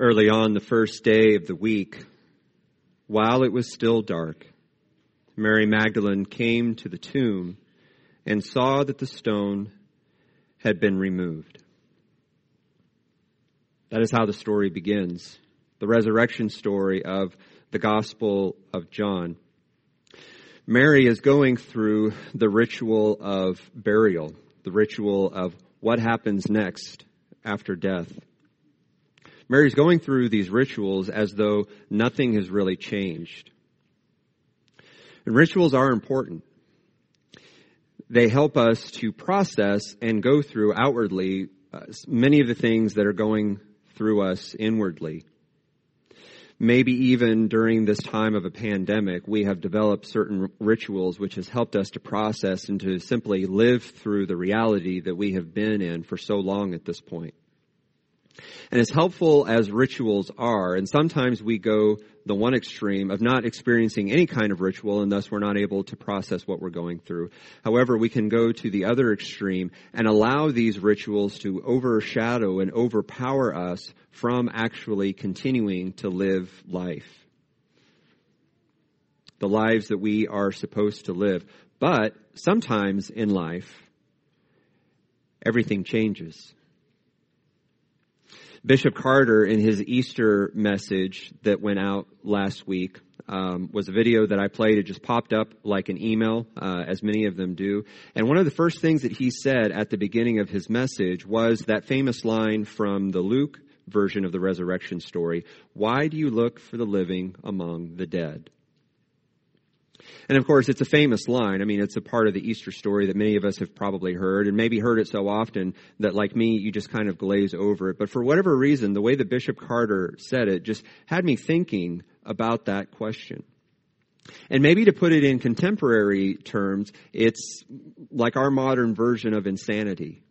Early on the first day of the week, while it was still dark, Mary Magdalene came to the tomb and saw that the stone had been removed. That is how the story begins. The resurrection story of the Gospel of John. Mary is going through the ritual of burial, the ritual of what happens next after death. Mary's going through these rituals as though nothing has really changed. And rituals are important. They help us to process and go through outwardly uh, many of the things that are going through us inwardly. Maybe even during this time of a pandemic, we have developed certain rituals which has helped us to process and to simply live through the reality that we have been in for so long at this point. And as helpful as rituals are, and sometimes we go the one extreme of not experiencing any kind of ritual and thus we're not able to process what we're going through. However, we can go to the other extreme and allow these rituals to overshadow and overpower us from actually continuing to live life. The lives that we are supposed to live. But sometimes in life, everything changes. Bishop Carter, in his Easter message that went out last week, um, was a video that I played. It just popped up like an email, uh, as many of them do. And one of the first things that he said at the beginning of his message was that famous line from the Luke version of the resurrection story Why do you look for the living among the dead? And of course, it's a famous line. I mean, it's a part of the Easter story that many of us have probably heard and maybe heard it so often that like me, you just kind of glaze over it. But for whatever reason, the way that Bishop Carter said it just had me thinking about that question. And maybe to put it in contemporary terms, it's like our modern version of insanity,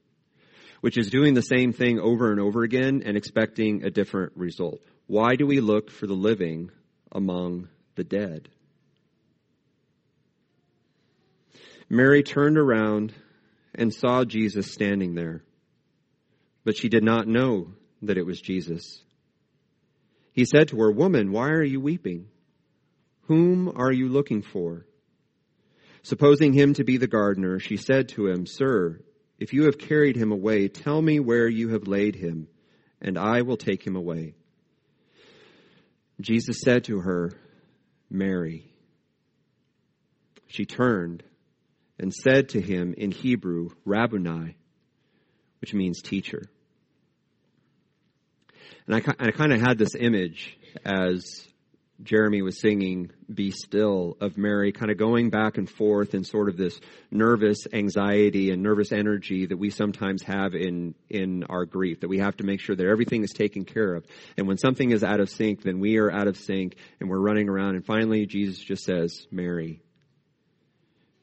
which is doing the same thing over and over again and expecting a different result. Why do we look for the living among the dead? Mary turned around and saw Jesus standing there, but she did not know that it was Jesus. He said to her, Woman, why are you weeping? Whom are you looking for? Supposing him to be the gardener, she said to him, Sir, if you have carried him away, tell me where you have laid him, and I will take him away. Jesus said to her, Mary. She turned and said to him in Hebrew, Rabboni, which means teacher. And I, I kind of had this image as Jeremy was singing Be Still of Mary, kind of going back and forth in sort of this nervous anxiety and nervous energy that we sometimes have in, in our grief, that we have to make sure that everything is taken care of. And when something is out of sync, then we are out of sync and we're running around. And finally, Jesus just says, Mary,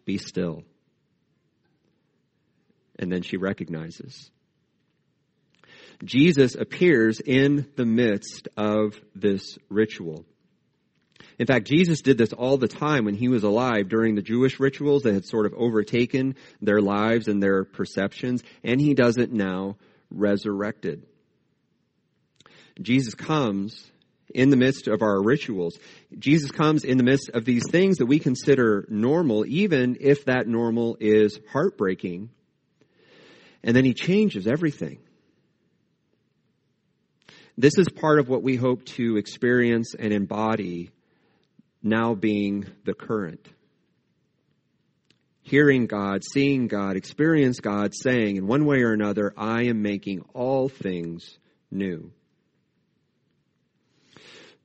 be still. And then she recognizes. Jesus appears in the midst of this ritual. In fact, Jesus did this all the time when he was alive during the Jewish rituals that had sort of overtaken their lives and their perceptions, and he does it now resurrected. Jesus comes in the midst of our rituals. Jesus comes in the midst of these things that we consider normal, even if that normal is heartbreaking. And then he changes everything. This is part of what we hope to experience and embody now being the current. Hearing God, seeing God, experience God saying in one way or another, I am making all things new.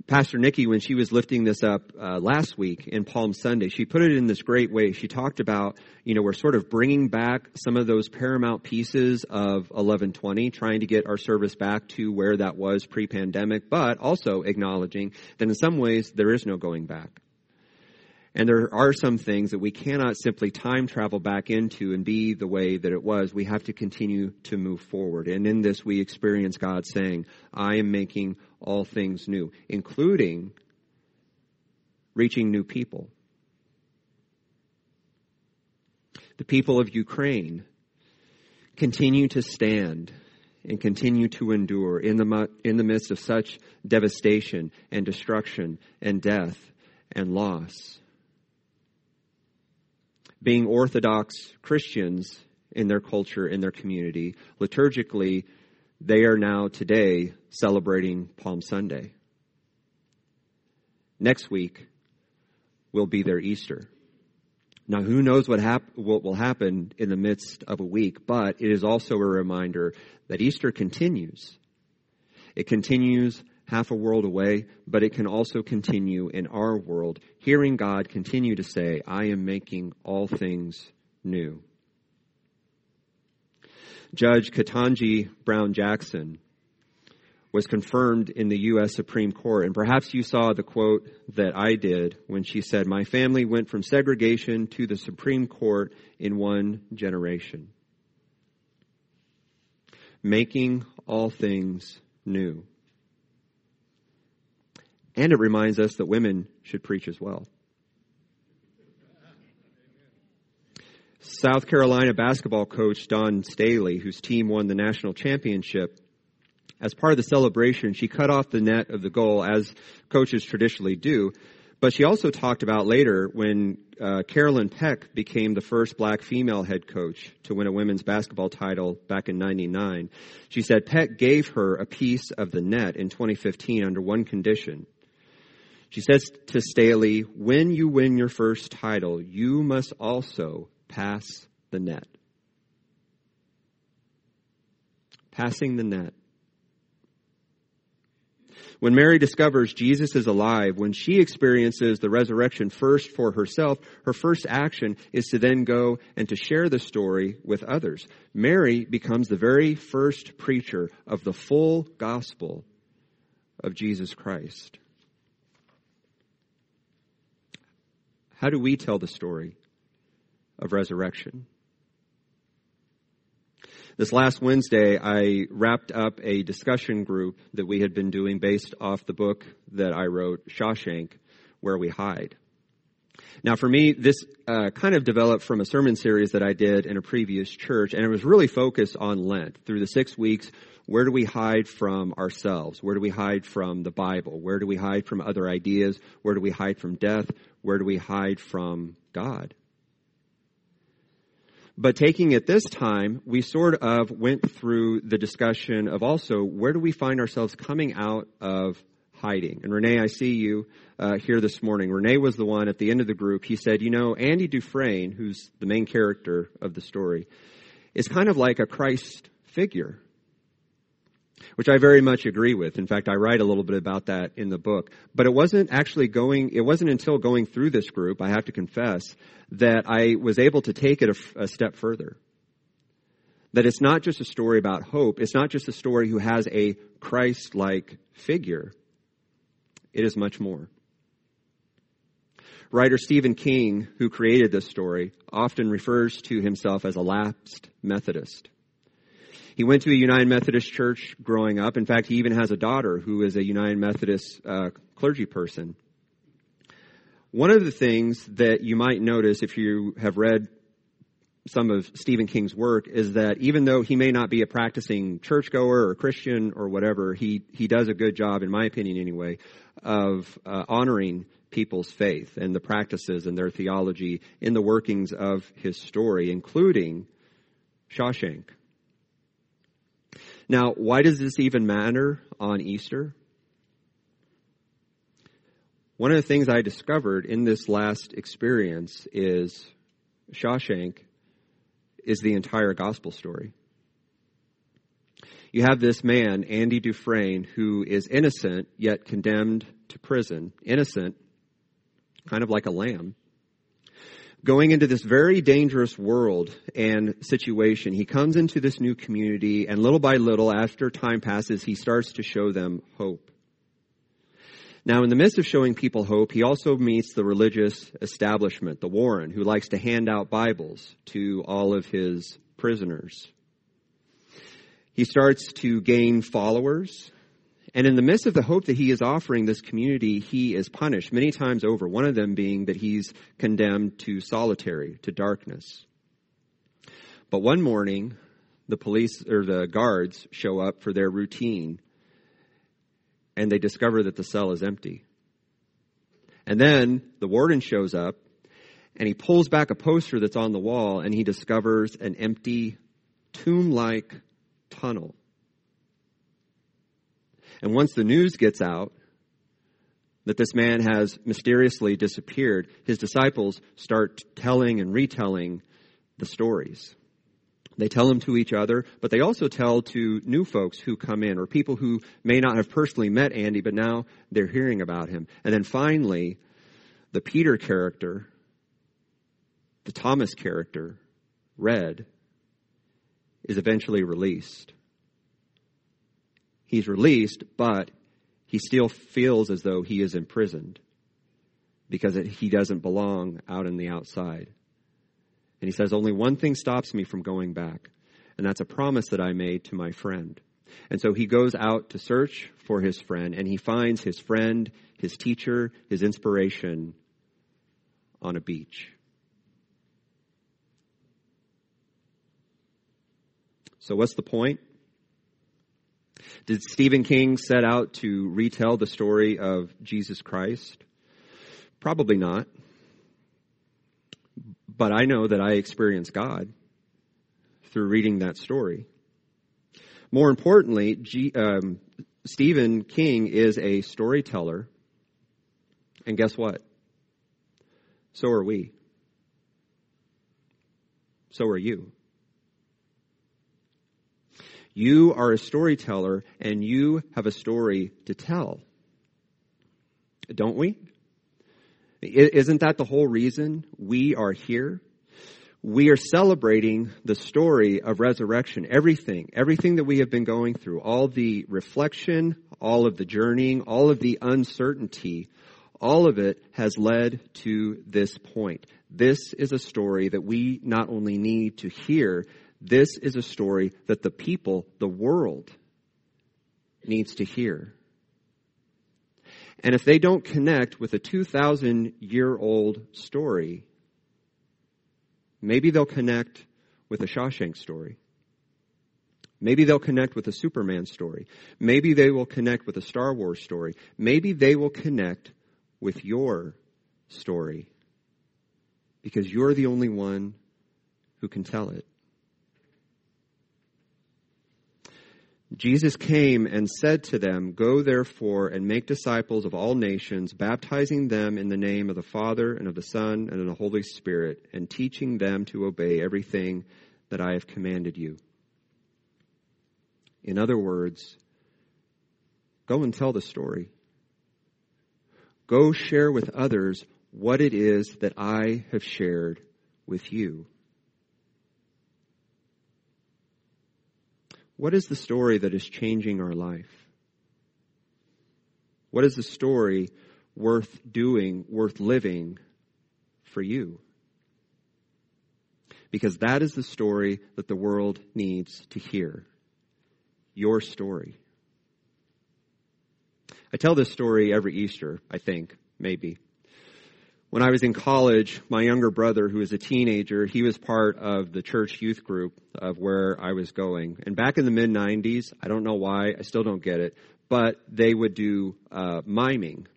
Pastor Nikki, when she was lifting this up uh, last week in Palm Sunday, she put it in this great way. She talked about, you know, we're sort of bringing back some of those paramount pieces of 1120, trying to get our service back to where that was pre-pandemic, but also acknowledging that in some ways there is no going back. And there are some things that we cannot simply time travel back into and be the way that it was. We have to continue to move forward. And in this, we experience God saying, I am making all things new, including reaching new people. The people of Ukraine continue to stand and continue to endure in the, in the midst of such devastation and destruction and death and loss. Being Orthodox Christians in their culture, in their community, liturgically, they are now today celebrating Palm Sunday. Next week will be their Easter. Now, who knows what, hap- what will happen in the midst of a week, but it is also a reminder that Easter continues. It continues half a world away, but it can also continue in our world, hearing God continue to say, I am making all things new. Judge Ketanji Brown Jackson was confirmed in the U.S. Supreme Court. And perhaps you saw the quote that I did when she said, My family went from segregation to the Supreme Court in one generation. Making all things new. And it reminds us that women should preach as well. South Carolina basketball coach Dawn Staley, whose team won the national championship, as part of the celebration, she cut off the net of the goal, as coaches traditionally do. But she also talked about later when uh, Carolyn Peck became the first black female head coach to win a women's basketball title back in 99. She said Peck gave her a piece of the net in 2015 under one condition. She says to Staley, when you win your first title, you must also pass the net. Passing the net. When Mary discovers Jesus is alive, when she experiences the resurrection first for herself, her first action is to then go and to share the story with others. Mary becomes the very first preacher of the full gospel of Jesus Christ. How do we tell the story of resurrection? This last Wednesday, I wrapped up a discussion group that we had been doing based off the book that I wrote, Shawshank, Where We Hide. Now, for me, this uh, kind of developed from a sermon series that I did in a previous church, and it was really focused on Lent. Through the six weeks, where do we hide from ourselves? Where do we hide from the Bible? Where do we hide from other ideas? Where do we hide from death? Where do we hide from God? But taking it this time, we sort of went through the discussion of also where do we find ourselves coming out of hiding. And Renee, I see you uh, here this morning. Renee was the one at the end of the group. He said, you know, Andy Dufresne, who's the main character of the story, is kind of like a Christ figure which I very much agree with. In fact, I write a little bit about that in the book. But it wasn't actually going, it wasn't until going through this group, I have to confess, that I was able to take it a, a step further. That it's not just a story about hope. It's not just a story who has a Christ-like figure. It is much more. Writer Stephen King, who created this story, often refers to himself as a lapsed Methodist. He went to a United Methodist church growing up. In fact, he even has a daughter who is a United Methodist uh, clergy person. One of the things that you might notice if you have read some of Stephen King's work is that even though he may not be a practicing churchgoer or Christian or whatever, he, he does a good job, in my opinion anyway, of uh, honoring people's faith and the practices and their theology in the workings of his story, including Shawshank. Now, why does this even matter on Easter? One of the things I discovered in this last experience is Shawshank is the entire gospel story. You have this man, Andy Dufresne, who is innocent yet condemned to prison. Innocent, kind of like a lamb going into this very dangerous world and situation. He comes into this new community and little by little, after time passes, he starts to show them hope. Now, in the midst of showing people hope, he also meets the religious establishment, the Warren, who likes to hand out Bibles to all of his prisoners. He starts to gain followers and in the midst of the hope that he is offering this community, he is punished many times over, one of them being that he's condemned to solitary, to darkness. But one morning, the police or the guards show up for their routine and they discover that the cell is empty. And then the warden shows up and he pulls back a poster that's on the wall and he discovers an empty tomb like tunnel. And once the news gets out that this man has mysteriously disappeared, his disciples start telling and retelling the stories. They tell them to each other, but they also tell to new folks who come in or people who may not have personally met Andy, but now they're hearing about him. And then finally, the Peter character, the Thomas character, Red, is eventually released. He's released, but he still feels as though he is imprisoned because he doesn't belong out in the outside. And he says, Only one thing stops me from going back, and that's a promise that I made to my friend. And so he goes out to search for his friend, and he finds his friend, his teacher, his inspiration on a beach. So, what's the point? Did Stephen King set out to retell the story of Jesus Christ? Probably not. But I know that I experienced God through reading that story. More importantly, G, um, Stephen King is a storyteller. And guess what? So are we. So are you. You are a storyteller and you have a story to tell. Don't we? Isn't that the whole reason we are here? We are celebrating the story of resurrection. Everything, everything that we have been going through, all the reflection, all of the journeying, all of the uncertainty, all of it has led to this point. This is a story that we not only need to hear, this is a story that the people, the world, needs to hear. And if they don't connect with a 2,000 year old story, maybe they'll connect with a Shawshank story. Maybe they'll connect with a Superman story. Maybe they will connect with a Star Wars story. Maybe they will connect with your story because you're the only one who can tell it. Jesus came and said to them, Go therefore and make disciples of all nations, baptizing them in the name of the Father and of the Son and of the Holy Spirit, and teaching them to obey everything that I have commanded you. In other words, go and tell the story. Go share with others what it is that I have shared with you. What is the story that is changing our life? What is the story worth doing, worth living for you? Because that is the story that the world needs to hear. Your story. I tell this story every Easter, I think, maybe. When I was in college, my younger brother, who was a teenager, he was part of the church youth group of where I was going. And back in the mid 90s, I don't know why, I still don't get it, but they would do uh, miming.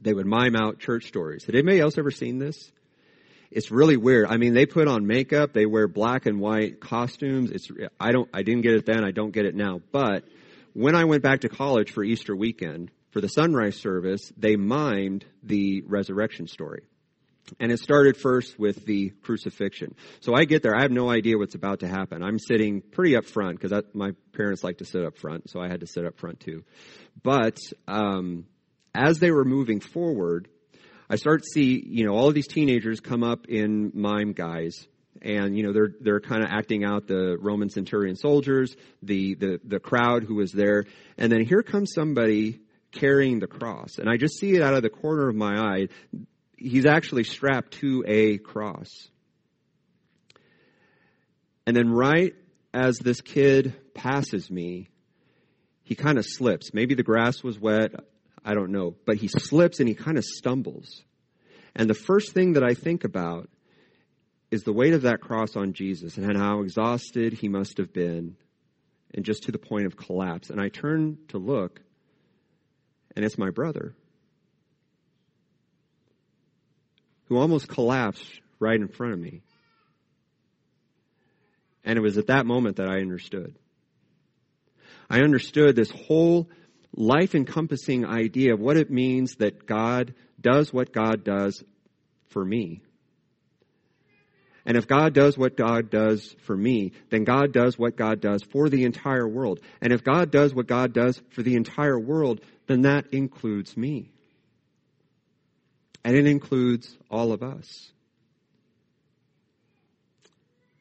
They would mime out church stories. Had anybody else ever seen this? It's really weird. I mean, they put on makeup, they wear black and white costumes. It's I don't I didn't get it then, I don't get it now. But when I went back to college for Easter weekend, for the sunrise service, they mimed the resurrection story. And it started first with the crucifixion. So I get there, I have no idea what's about to happen. I'm sitting pretty up front because my parents like to sit up front, so I had to sit up front too. But um, as they were moving forward, I start to see, you know, all of these teenagers come up in mime guise, and you know they're they're kind of acting out the Roman centurion soldiers, the the the crowd who was there, and then here comes somebody carrying the cross. And I just see it out of the corner of my eye. He's actually strapped to a cross. And then, right as this kid passes me, he kind of slips. Maybe the grass was wet. I don't know. But he slips and he kind of stumbles. And the first thing that I think about is the weight of that cross on Jesus and how exhausted he must have been and just to the point of collapse. And I turn to look, and it's my brother who almost collapsed right in front of me. And it was at that moment that I understood. I understood this whole life encompassing idea of what it means that God does what God does for me. And if God does what God does for me, then God does what God does for the entire world. And if God does what God does for the entire world, then that includes me. And it includes all of us.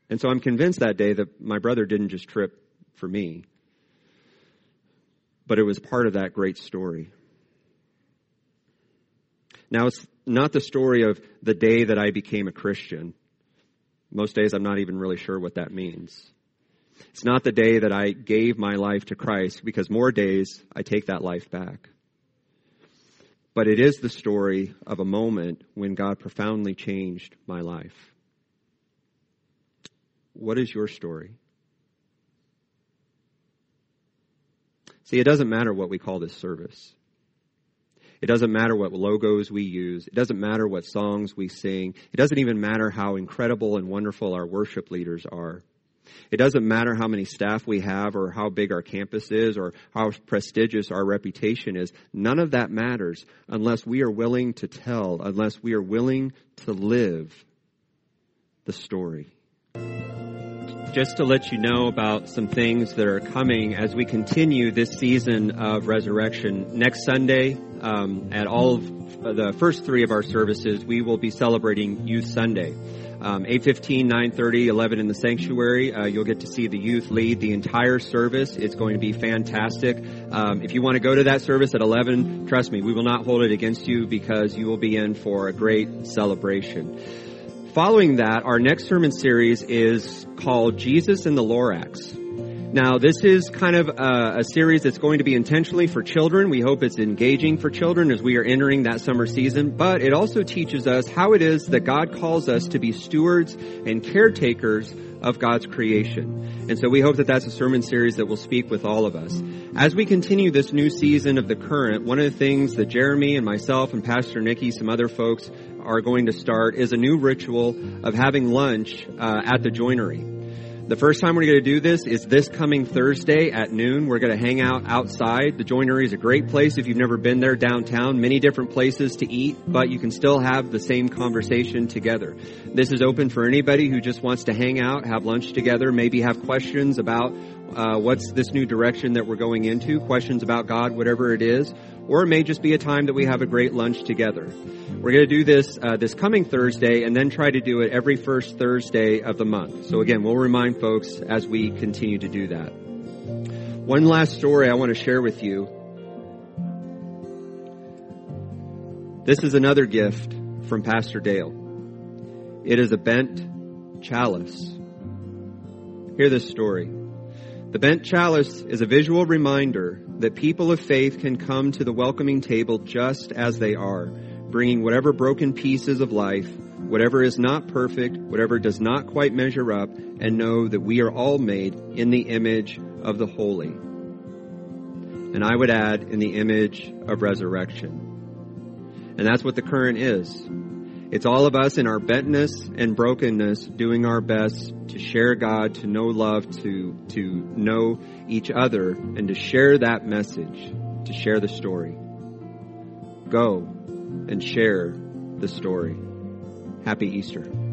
And so I'm convinced that day that my brother didn't just trip for me, but it was part of that great story. Now, it's not the story of the day that I became a Christian. Most days I'm not even really sure what that means. It's not the day that I gave my life to Christ because more days I take that life back. But it is the story of a moment when God profoundly changed my life. What is your story? See, it doesn't matter what we call this service. It doesn't matter what logos we use. It doesn't matter what songs we sing. It doesn't even matter how incredible and wonderful our worship leaders are. It doesn't matter how many staff we have or how big our campus is or how prestigious our reputation is. None of that matters unless we are willing to tell, unless we are willing to live the story just to let you know about some things that are coming as we continue this season of resurrection. Next Sunday, um, at all of the first three of our services, we will be celebrating Youth Sunday. Um, 8.15, 9.30, 11 in the sanctuary. Uh, you'll get to see the youth lead the entire service. It's going to be fantastic. Um, if you want to go to that service at 11, trust me, we will not hold it against you because you will be in for a great celebration. Following that, our next sermon series is called Jesus and the Lorax. Now, this is kind of a, a, series that's going to be intentionally for children. We hope it's engaging for children as we are entering that summer season, but it also teaches us how it is that God calls us to be stewards and caretakers of God's creation. And so we hope that that's a sermon series that will speak with all of us. As we continue this new season of the current, one of the things that Jeremy and myself and Pastor Nikki, some other folks are going to start is a new ritual of having lunch uh, at the joinery. The first time we're going to do this is this coming Thursday at noon. We're going to hang out outside. The joinery is a great place if you've never been there downtown. Many different places to eat, but you can still have the same conversation together. This is open for anybody who just wants to hang out, have lunch together, maybe have questions about uh, what's this new direction that we're going into, questions about God, whatever it is, or it may just be a time that we have a great lunch together. We're going to do this uh, this coming Thursday and then try to do it every first Thursday of the month. So again, we'll remind folks as we continue to do that. One last story I want to share with you. This is another gift from Pastor Dale. It is a bent chalice. Hear this story. The bent chalice is a visual reminder that people of faith can come to the welcoming table just as they are, bringing whatever broken pieces of life, whatever is not perfect, whatever does not quite measure up, and know that we are all made in the image of the holy. And I would add, in the image of resurrection. And that's what the current is. It's all of us in our bentness and brokenness doing our best to share God, to know love, to, to know each other, and to share that message, to share the story. Go and share the story. Happy Easter.